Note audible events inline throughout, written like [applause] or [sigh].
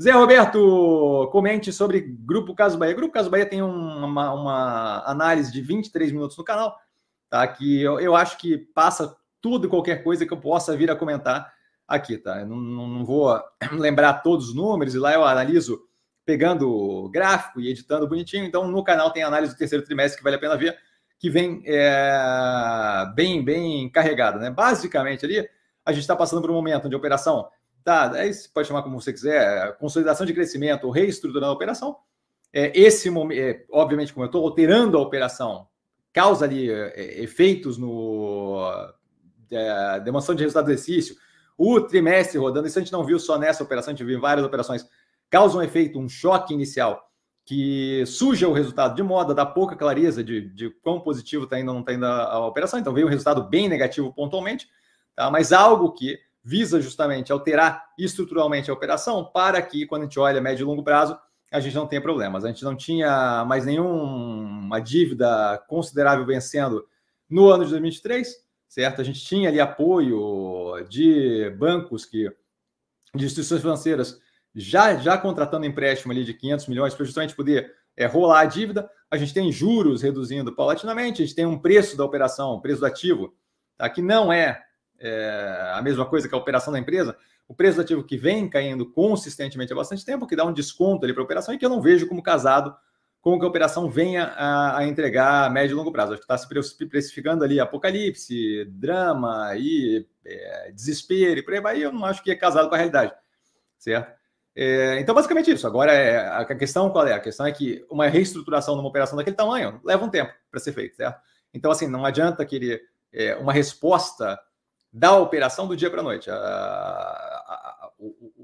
Zé Roberto, comente sobre Grupo Caso Bahia. Grupo Caso Bahia tem uma, uma análise de 23 minutos no canal, tá? Que eu, eu acho que passa tudo e qualquer coisa que eu possa vir a comentar aqui, tá? Eu não, não vou [clears throat] lembrar todos os números e lá eu analiso pegando gráfico e editando bonitinho. Então, no canal tem análise do terceiro trimestre que vale a pena ver, que vem é, bem, bem carregada, né? Basicamente ali, a gente está passando por um momento de operação, tá? Aí você pode chamar como você quiser, consolidação de crescimento reestruturando a operação. É, esse momento, é, obviamente, como eu estou alterando a operação, causa ali é, efeitos no é, demonstração de resultado do exercício, o trimestre rodando, isso a gente não viu só nessa operação, a gente viu em várias operações, causa um efeito, um choque inicial que suja o resultado de moda, dá pouca clareza de, de quão positivo está indo ou não está indo a, a, operação, então veio um resultado bem negativo pontualmente, tá? mas algo que visa justamente alterar estruturalmente a operação para que, quando a gente olha médio e longo prazo, a gente não tenha problemas. A gente não tinha mais nenhuma dívida considerável vencendo no ano de 2023, certo? A gente tinha ali apoio de bancos que de instituições financeiras já já contratando empréstimo ali de 500 milhões para justamente poder é, rolar a dívida. A gente tem juros reduzindo paulatinamente, a gente tem um preço da operação, preço do ativo, tá? que não é, é a mesma coisa que a operação da empresa. O preço do ativo que vem caindo consistentemente há bastante tempo, que dá um desconto ali para a operação e que eu não vejo como casado com que a operação venha a, a entregar a médio e longo prazo. Acho que está se precificando ali apocalipse, drama e é, desespero e por aí vai. Eu não acho que é casado com a realidade, certo? É, então, basicamente isso. Agora, é, a questão qual é? A questão é que uma reestruturação numa operação daquele tamanho leva um tempo para ser feito, certo? Então, assim, não adianta querer é, uma resposta da operação do dia para a noite. A, a,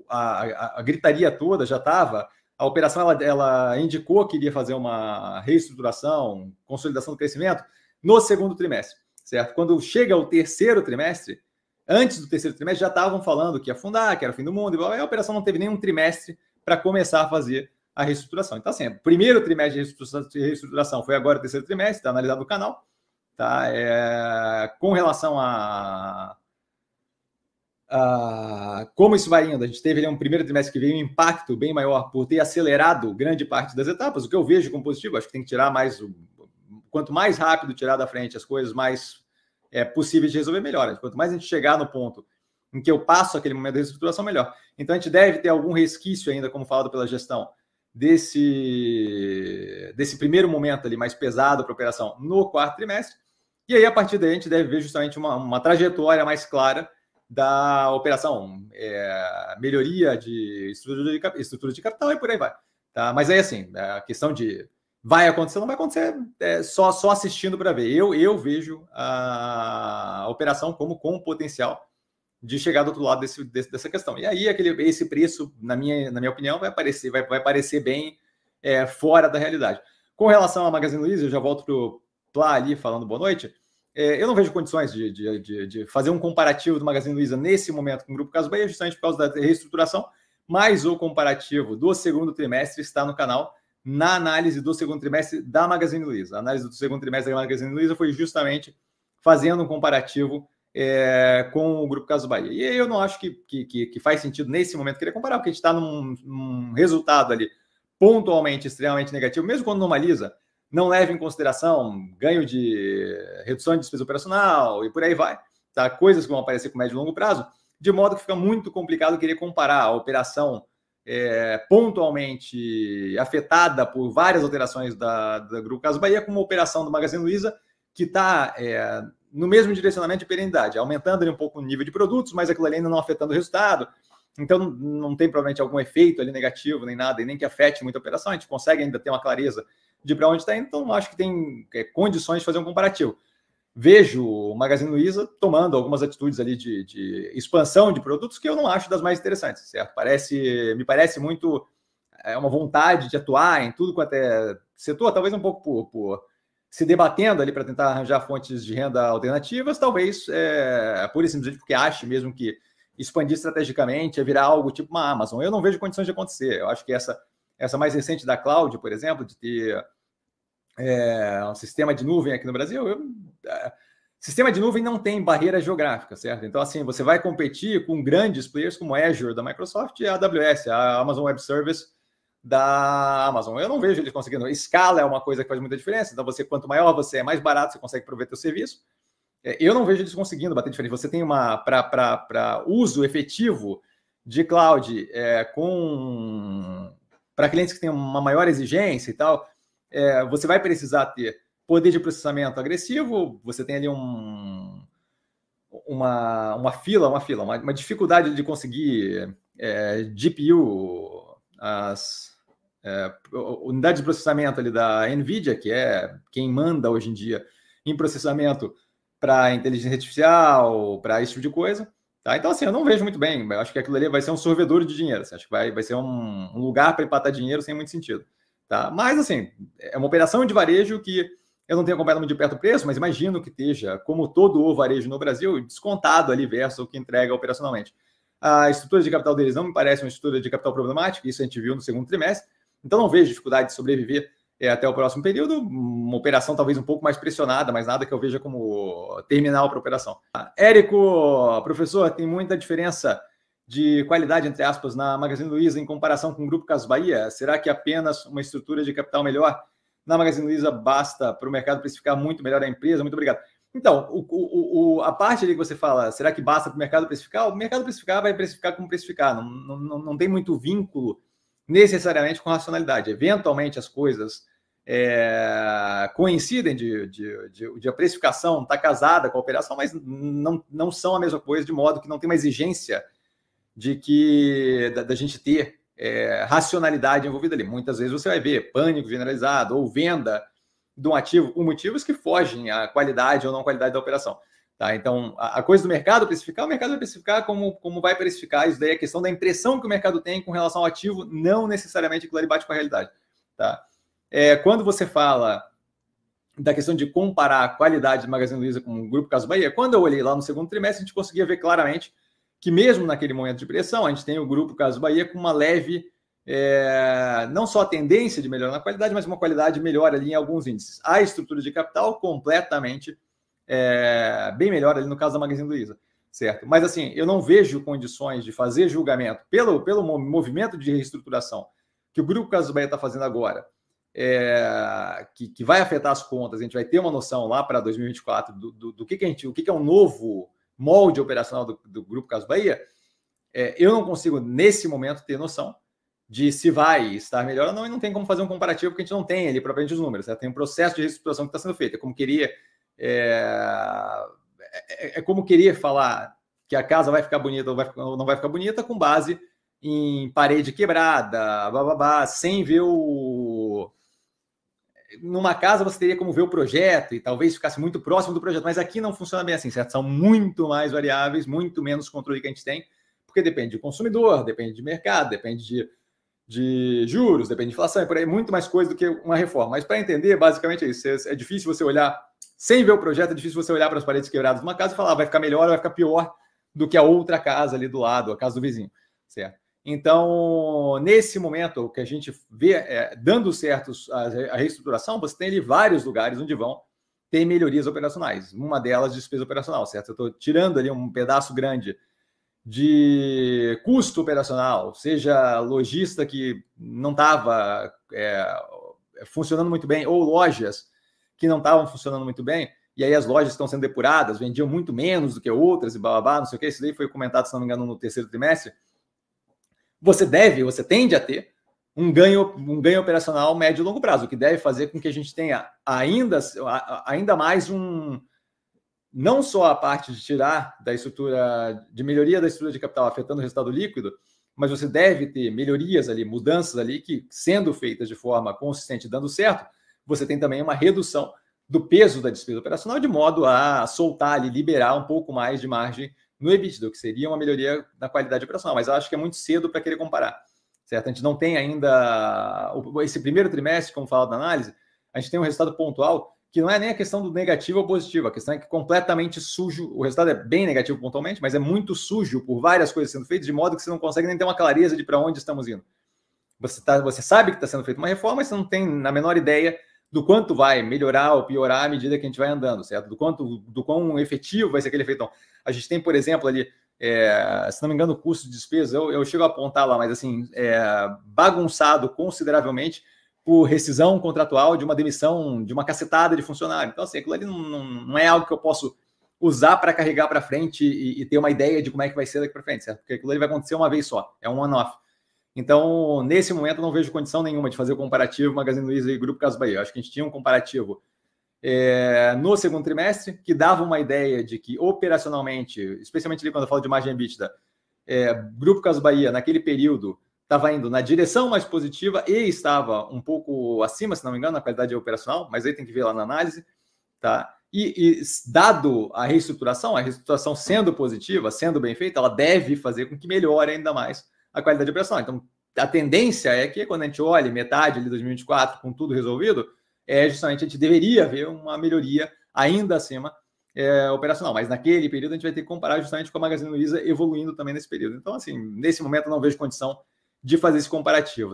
a, a, gritaria toda já estava a operação ela, ela indicou que iria fazer uma reestruturação, consolidação do crescimento no segundo trimestre, certo? Quando chega o terceiro trimestre, antes do terceiro trimestre já estavam falando que ia afundar, que era o fim do mundo, e a operação não teve nenhum trimestre para começar a fazer a reestruturação. Então, assim, o primeiro trimestre de reestruturação foi agora o terceiro trimestre, está analisado no canal, tá? É, com relação a Uh, como isso vai indo? A gente teve ali um primeiro trimestre que veio um impacto bem maior por ter acelerado grande parte das etapas, o que eu vejo como positivo, acho que tem que tirar mais. Quanto mais rápido tirar da frente as coisas mais é, possíveis de resolver, melhor. Quanto mais a gente chegar no ponto em que eu passo aquele momento de reestruturação, melhor. Então a gente deve ter algum resquício ainda, como falado pela gestão, desse, desse primeiro momento ali mais pesado para a operação no quarto trimestre. E aí, a partir daí, a gente deve ver justamente uma, uma trajetória mais clara da operação, é, melhoria de estrutura, de estrutura de capital e por aí vai. Tá? Mas aí, assim, a questão de vai acontecer, não vai acontecer é, só, só assistindo para ver. Eu, eu vejo a, a operação como com potencial de chegar do outro lado desse, desse, dessa questão. E aí, aquele, esse preço, na minha, na minha opinião, vai aparecer, vai, vai parecer bem é, fora da realidade. Com relação à Magazine Luiza, eu já volto para o Plá ali falando boa noite. É, eu não vejo condições de, de, de, de, fazer um comparativo do Magazine Luiza nesse momento com o Grupo Caso Bahia, justamente por causa da reestruturação, mas o comparativo do segundo trimestre está no canal na análise do segundo trimestre da Magazine Luiza. A análise do segundo trimestre da Magazine Luiza foi justamente fazendo um comparativo é, com o Grupo Caso Bahia. E eu não acho que, que, que faz sentido nesse momento querer comparar, porque a gente está num, num resultado ali pontualmente extremamente negativo, mesmo quando normaliza não leva em consideração ganho de redução de despesa operacional e por aí vai, tá? Coisas que vão aparecer com médio e longo prazo, de modo que fica muito complicado querer comparar a operação é, pontualmente afetada por várias alterações da, da Grupo Caso Bahia com uma operação do Magazine Luiza que está é, no mesmo direcionamento de perenidade, aumentando ali um pouco o nível de produtos, mas aquilo ali ainda não afetando o resultado. Então, não tem provavelmente algum efeito ali negativo, nem nada, e nem que afete muito a operação. A gente consegue ainda ter uma clareza de para onde está indo, então acho que tem é, condições de fazer um comparativo. Vejo o Magazine Luiza tomando algumas atitudes ali de, de, expansão de produtos que eu não acho das mais interessantes, certo? Parece, me parece muito é, uma vontade de atuar em tudo quanto é setor, talvez um pouco por, por se debatendo ali para tentar arranjar fontes de renda alternativas, talvez é, por isso simplesmente porque ache mesmo que expandir estrategicamente é virar algo tipo uma Amazon. Eu não vejo condições de acontecer. Eu acho que essa essa mais recente da cloud, por exemplo, de ter é, um sistema de nuvem aqui no Brasil, eu, é, Sistema de nuvem não tem barreira geográfica, certo? Então, assim, você vai competir com grandes players como Azure da Microsoft e a AWS, a Amazon Web Service da Amazon. Eu não vejo eles conseguindo. Escala é uma coisa que faz muita diferença. Então, você quanto maior você é, mais barato você consegue prover seu serviço. É, eu não vejo eles conseguindo bater diferença. Você tem uma para uso efetivo de cloud é, com para clientes que têm uma maior exigência e tal, é, você vai precisar ter poder de processamento agressivo, você tem ali um, uma, uma fila, uma fila, uma, uma dificuldade de conseguir é, GPU, as é, unidades de processamento ali da NVIDIA, que é quem manda hoje em dia em processamento para inteligência artificial, para esse tipo de coisa. Tá? Então, assim, eu não vejo muito bem. Eu acho que aquilo ali vai ser um sorvedor de dinheiro. Assim, acho que vai, vai ser um, um lugar para empatar dinheiro sem muito sentido. Tá? Mas, assim, é uma operação de varejo que eu não tenho acompanhado muito de perto o preço, mas imagino que esteja, como todo o varejo no Brasil, descontado ali versus o que entrega operacionalmente. A estrutura de capital deles não me parece uma estrutura de capital problemática, isso a gente viu no segundo trimestre, então não vejo dificuldade de sobreviver é, até o próximo período. Uma operação talvez um pouco mais pressionada, mas nada que eu veja como terminal para a operação. Érico, professor, tem muita diferença de qualidade, entre aspas, na Magazine Luiza em comparação com o Grupo Cas Bahia? Será que apenas uma estrutura de capital melhor na Magazine Luiza basta para o mercado precificar muito melhor a empresa? Muito obrigado. Então, o, o, o, a parte ali que você fala, será que basta para o mercado precificar? O mercado precificar vai precificar como precificar, não, não, não tem muito vínculo necessariamente com racionalidade. Eventualmente as coisas é, coincidem de, de, de, de, a precificação está casada com a operação, mas não, não são a mesma coisa, de modo que não tem uma exigência de que da, da gente ter é, racionalidade envolvida ali. Muitas vezes você vai ver pânico generalizado ou venda de um ativo por motivos que fogem à qualidade ou não qualidade da operação. Tá? Então, a, coisa do mercado precificar, o mercado vai precificar como, como vai precificar, isso daí é questão da impressão que o mercado tem com relação ao ativo, não necessariamente aquilo ali bate com a realidade. Tá? É, quando você fala da questão de comparar a qualidade do Magazine Luiza com o Grupo Caso Bahia, quando eu olhei lá no segundo trimestre, a gente conseguia ver claramente que mesmo naquele momento de pressão, a gente tem o grupo Caso Bahia com uma leve, é, não só tendência de melhora na qualidade, mas uma qualidade melhor ali em alguns índices. A estrutura de capital completamente é, bem melhor ali no caso da Magazine Luiza, certo? Mas assim, eu não vejo condições de fazer julgamento pelo, pelo movimento de reestruturação que o grupo Caso Bahia está fazendo agora, é, que, que, vai afetar as contas, a gente vai ter uma noção lá para 2024 do, do, do, que, que a gente, o que, que é um novo molde operacional do, do Grupo Caso Bahia, é, eu não consigo, nesse momento, ter noção de se vai estar melhor ou não, e não tem como fazer um comparativo, porque a gente não tem ali propriamente os números. Né? Tem um processo de reestruturação que está sendo feito. É como queria. É, é, é, como querer falar que a casa vai ficar bonita ou, vai, ou não vai ficar bonita com base em parede quebrada, bababá, sem ver o, numa casa você teria como ver o projeto e talvez ficasse muito próximo do projeto, mas aqui não funciona bem assim, certo? São muito mais variáveis, muito menos controle que a gente tem, porque depende de consumidor, depende de mercado, depende de, de juros, depende de inflação, e por aí, muito mais coisa do que uma reforma. Mas para entender, basicamente é isso. É, é difícil você olhar, sem ver o projeto, é difícil você olhar para as paredes quebradas de uma casa e falar, ah, vai ficar melhor ou vai ficar pior do que a outra casa ali do lado, a casa do vizinho, certo? Então, nesse momento, que a gente vê é, dando certo a, a reestruturação, você tem ali vários lugares onde vão ter melhorias operacionais. Uma delas, despesa operacional, certo? Eu estou tirando ali um pedaço grande de custo operacional, seja lojista que não estava é, funcionando muito bem, ou lojas que não estavam funcionando muito bem, e aí as lojas estão sendo depuradas, vendiam muito menos do que outras, e blá, não sei o que, isso daí foi comentado, se não me engano, no terceiro trimestre você deve, você tende a ter um ganho, um ganho operacional médio e longo prazo, o que deve fazer com que a gente tenha ainda, ainda mais um. Não só a parte de tirar da estrutura, de melhoria da estrutura de capital afetando o resultado líquido, mas você deve ter melhorias ali, mudanças ali que, sendo feitas de forma consistente dando certo, você tem também uma redução do peso da despesa operacional, de modo a soltar ali, liberar um pouco mais de margem no EBITDA, que seria uma melhoria na qualidade operacional, mas acho que é muito cedo para querer comparar, certo? A gente não tem ainda esse primeiro trimestre, como falado na análise, a gente tem um resultado pontual que não é nem a questão do negativo ou positivo, a questão é que completamente sujo, o resultado é bem negativo pontualmente, mas é muito sujo por várias coisas sendo feitas, de modo que você não consegue nem ter uma clareza de para onde estamos indo. Você, tá, você sabe que está sendo feita uma reforma, mas você não tem a menor ideia do quanto vai melhorar ou piorar à medida que a gente vai andando, certo? Do quanto, do quão efetivo vai ser aquele efeito. Então, a gente tem, por exemplo, ali, é, se não me engano, o custo de despesa, eu, eu chego a apontar lá, mas assim, é, bagunçado consideravelmente por rescisão contratual de uma demissão de uma cacetada de funcionário. Então, assim, aquilo ali não, não, não é algo que eu posso usar para carregar para frente e, e, ter uma ideia de como é que vai ser daqui para frente, certo? Porque aquilo ali vai acontecer uma vez só, é um one-off. Então, nesse momento, não vejo condição nenhuma de fazer o comparativo Magazine Luiza e Grupo Caso Bahia. Acho que a gente tinha um comparativo é, no segundo trimestre que dava uma ideia de que operacionalmente, especialmente ali quando eu falo de margem EBITDA, é, Grupo Caso Bahia, naquele período, estava indo na direção mais positiva e estava um pouco acima, se não me engano, na qualidade operacional, mas aí tem que ver lá na análise, tá? E, e, dado a reestruturação, a reestruturação sendo positiva, sendo bem feita, ela deve fazer com que melhore ainda mais a qualidade operacional. Então, a tendência é que quando a gente olha metade de 2024 com tudo resolvido, é justamente a gente deveria ver uma melhoria ainda acima é, operacional. Mas naquele período a gente vai ter que comparar justamente com a Magazine Luiza evoluindo também nesse período. Então, assim, nesse momento não vejo condição de fazer esse comparativo.